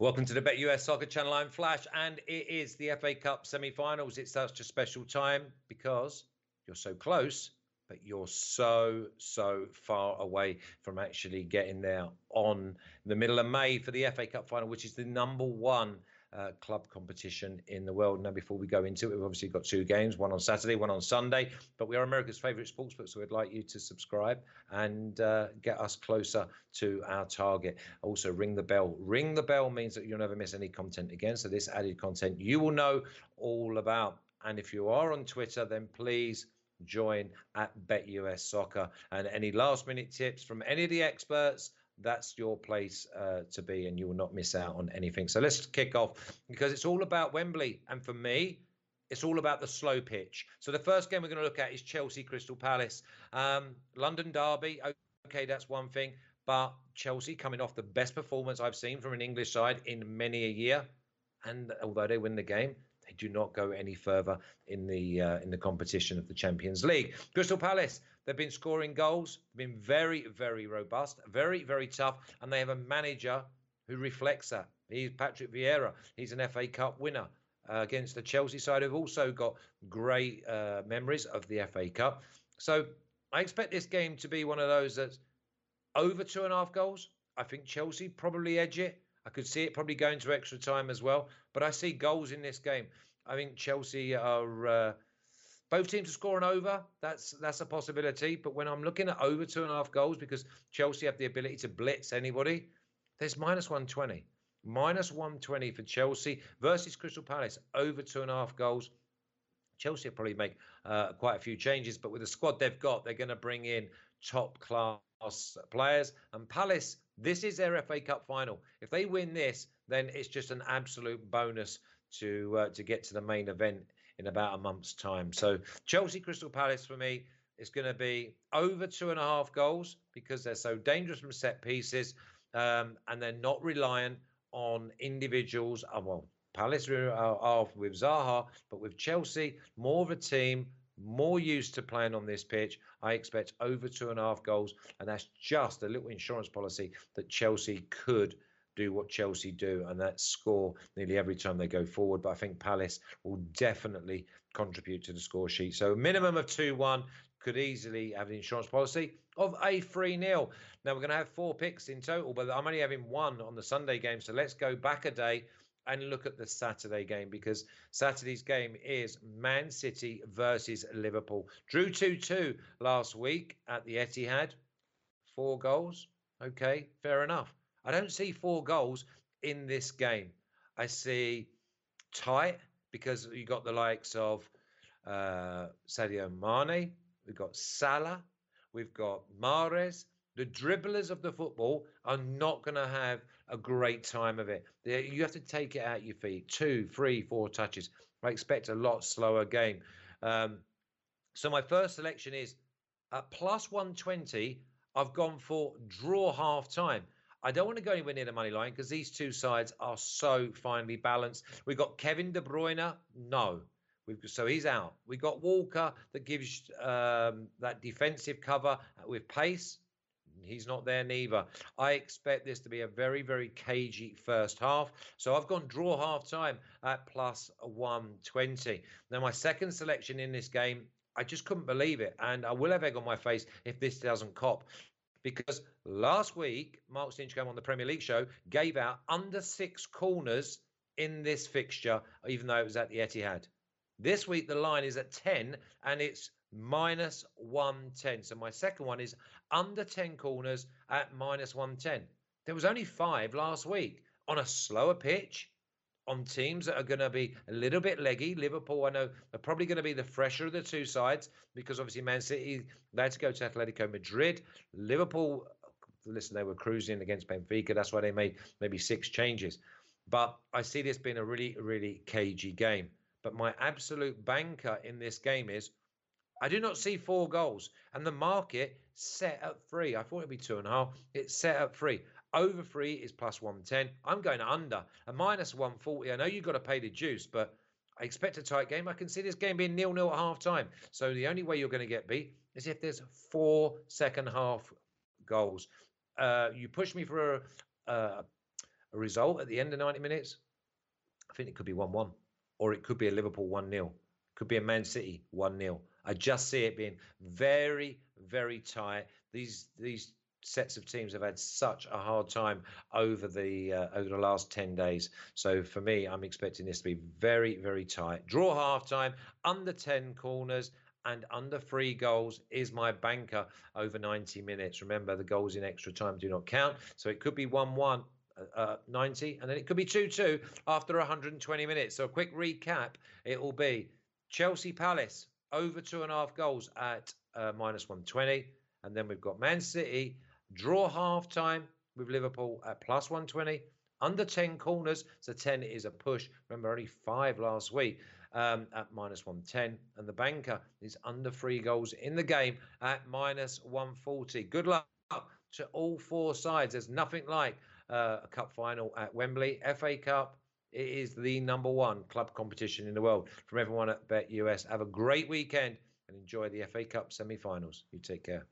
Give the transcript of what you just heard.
Welcome to the BetUS Soccer Channel. I'm Flash, and it is the FA Cup semi-finals. It's such a special time because you're so close, but you're so so far away from actually getting there on the middle of May for the FA Cup final, which is the number one uh, club competition in the world. Now, before we go into it, we've obviously got two games, one on Saturday, one on Sunday. But we are America's favourite sportsbook, so we'd like you to subscribe and uh, get us closer to our target. Also, ring the bell. Ring the bell means that you'll never miss any content again. So this added content you will know all about. And if you are on Twitter, then please join at BetUS Soccer. And any last minute tips from any of the experts that's your place uh, to be, and you will not miss out on anything. So let's kick off because it's all about Wembley, and for me, it's all about the slow pitch. So the first game we're going to look at is Chelsea Crystal Palace, um, London Derby. Okay, that's one thing, but Chelsea coming off the best performance I've seen from an English side in many a year, and although they win the game, they do not go any further in the uh, in the competition of the Champions League. Crystal Palace, they've been scoring goals, been very very robust, very very tough, and they have a manager who reflects that. He's Patrick Vieira. He's an FA Cup winner. Uh, against the Chelsea side, who've also got great uh, memories of the FA Cup. So I expect this game to be one of those that's over two and a half goals. I think Chelsea probably edge it. I could see it probably going to extra time as well. But I see goals in this game. I think Chelsea are uh, both teams are scoring over. That's that's a possibility. But when I'm looking at over two and a half goals, because Chelsea have the ability to blitz anybody, there's minus 120. Minus 120 for Chelsea versus Crystal Palace, over two and a half goals. Chelsea will probably make uh, quite a few changes, but with the squad they've got, they're going to bring in top class players. And Palace this is their FA Cup final. If they win this, then it's just an absolute bonus to uh, to get to the main event in about a month's time. So Chelsea Crystal Palace for me is going to be over two and a half goals because they're so dangerous from set pieces um, and they're not reliant on individuals. Uh, well, Palace are, are with Zaha, but with Chelsea, more of a team more used to playing on this pitch. I expect over two and a half goals, and that's just a little insurance policy that Chelsea could do what Chelsea do, and that score nearly every time they go forward. But I think Palace will definitely contribute to the score sheet. So a minimum of 2 1 could easily have an insurance policy of a 3 0. Now we're going to have four picks in total, but I'm only having one on the Sunday game. So let's go back a day and look at the Saturday game because Saturday's game is Man City versus Liverpool. Drew 2 2 last week at the Etihad. Four goals. Okay, fair enough. I don't see four goals in this game. I see tight because you got the likes of uh, Sadio Mane, we've got Salah, we've got Mahrez. the dribblers of the football are not going to have a great time of it. You have to take it out your feet. Two, three, four touches. I expect a lot slower game. Um, so my first selection is at plus 120. I've gone for draw half time. I don't want to go anywhere near the money line because these two sides are so finely balanced. We've got Kevin De Bruyne. No. We've, so he's out. We've got Walker that gives um, that defensive cover with pace. He's not there neither. I expect this to be a very, very cagey first half. So I've gone draw half time at plus 120. Now, my second selection in this game, I just couldn't believe it. And I will have egg on my face if this doesn't cop. Because last week, Mark Stinchcombe on the Premier League show gave out under six corners in this fixture, even though it was at the Etihad. This week, the line is at 10, and it's minus 110. So my second one is under 10 corners at minus 110. There was only five last week on a slower pitch on teams that are going to be a little bit leggy. Liverpool, I know, are probably going to be the fresher of the two sides because obviously Man City, they had to go to Atletico Madrid. Liverpool, listen, they were cruising against Benfica. That's why they made maybe six changes. But I see this being a really, really cagey game. But my absolute banker in this game is I do not see four goals. And the market set at three. I thought it'd be two and a half. It's set at three. Over three is plus 110. I'm going to under. A minus 140. I know you've got to pay the juice, but I expect a tight game. I can see this game being nil nil at half time. So the only way you're going to get beat is if there's four second half goals. Uh, you push me for a, a a result at the end of 90 minutes, I think it could be 1 1, or it could be a Liverpool 1 0, could be a Man City 1 0. I just see it being very, very tight. These these sets of teams have had such a hard time over the uh, over the last 10 days. So for me i'm expecting this to be very very tight. Draw half time under 10 corners and under three goals is my banker over 90 minutes. Remember the goals in extra time do not count. So it could be 1-1 uh, uh 90 and then it could be 2-2 after 120 minutes. So a quick recap it will be chelsea palace over two and a half goals at uh, minus 120 and then we've got man city Draw half time with Liverpool at plus 120. Under 10 corners, so 10 is a push. Remember, only five last week um, at minus 110. And the banker is under three goals in the game at minus 140. Good luck to all four sides. There's nothing like uh, a cup final at Wembley. FA Cup, it is the number one club competition in the world. From everyone at BetUS, have a great weekend and enjoy the FA Cup semi finals. You take care.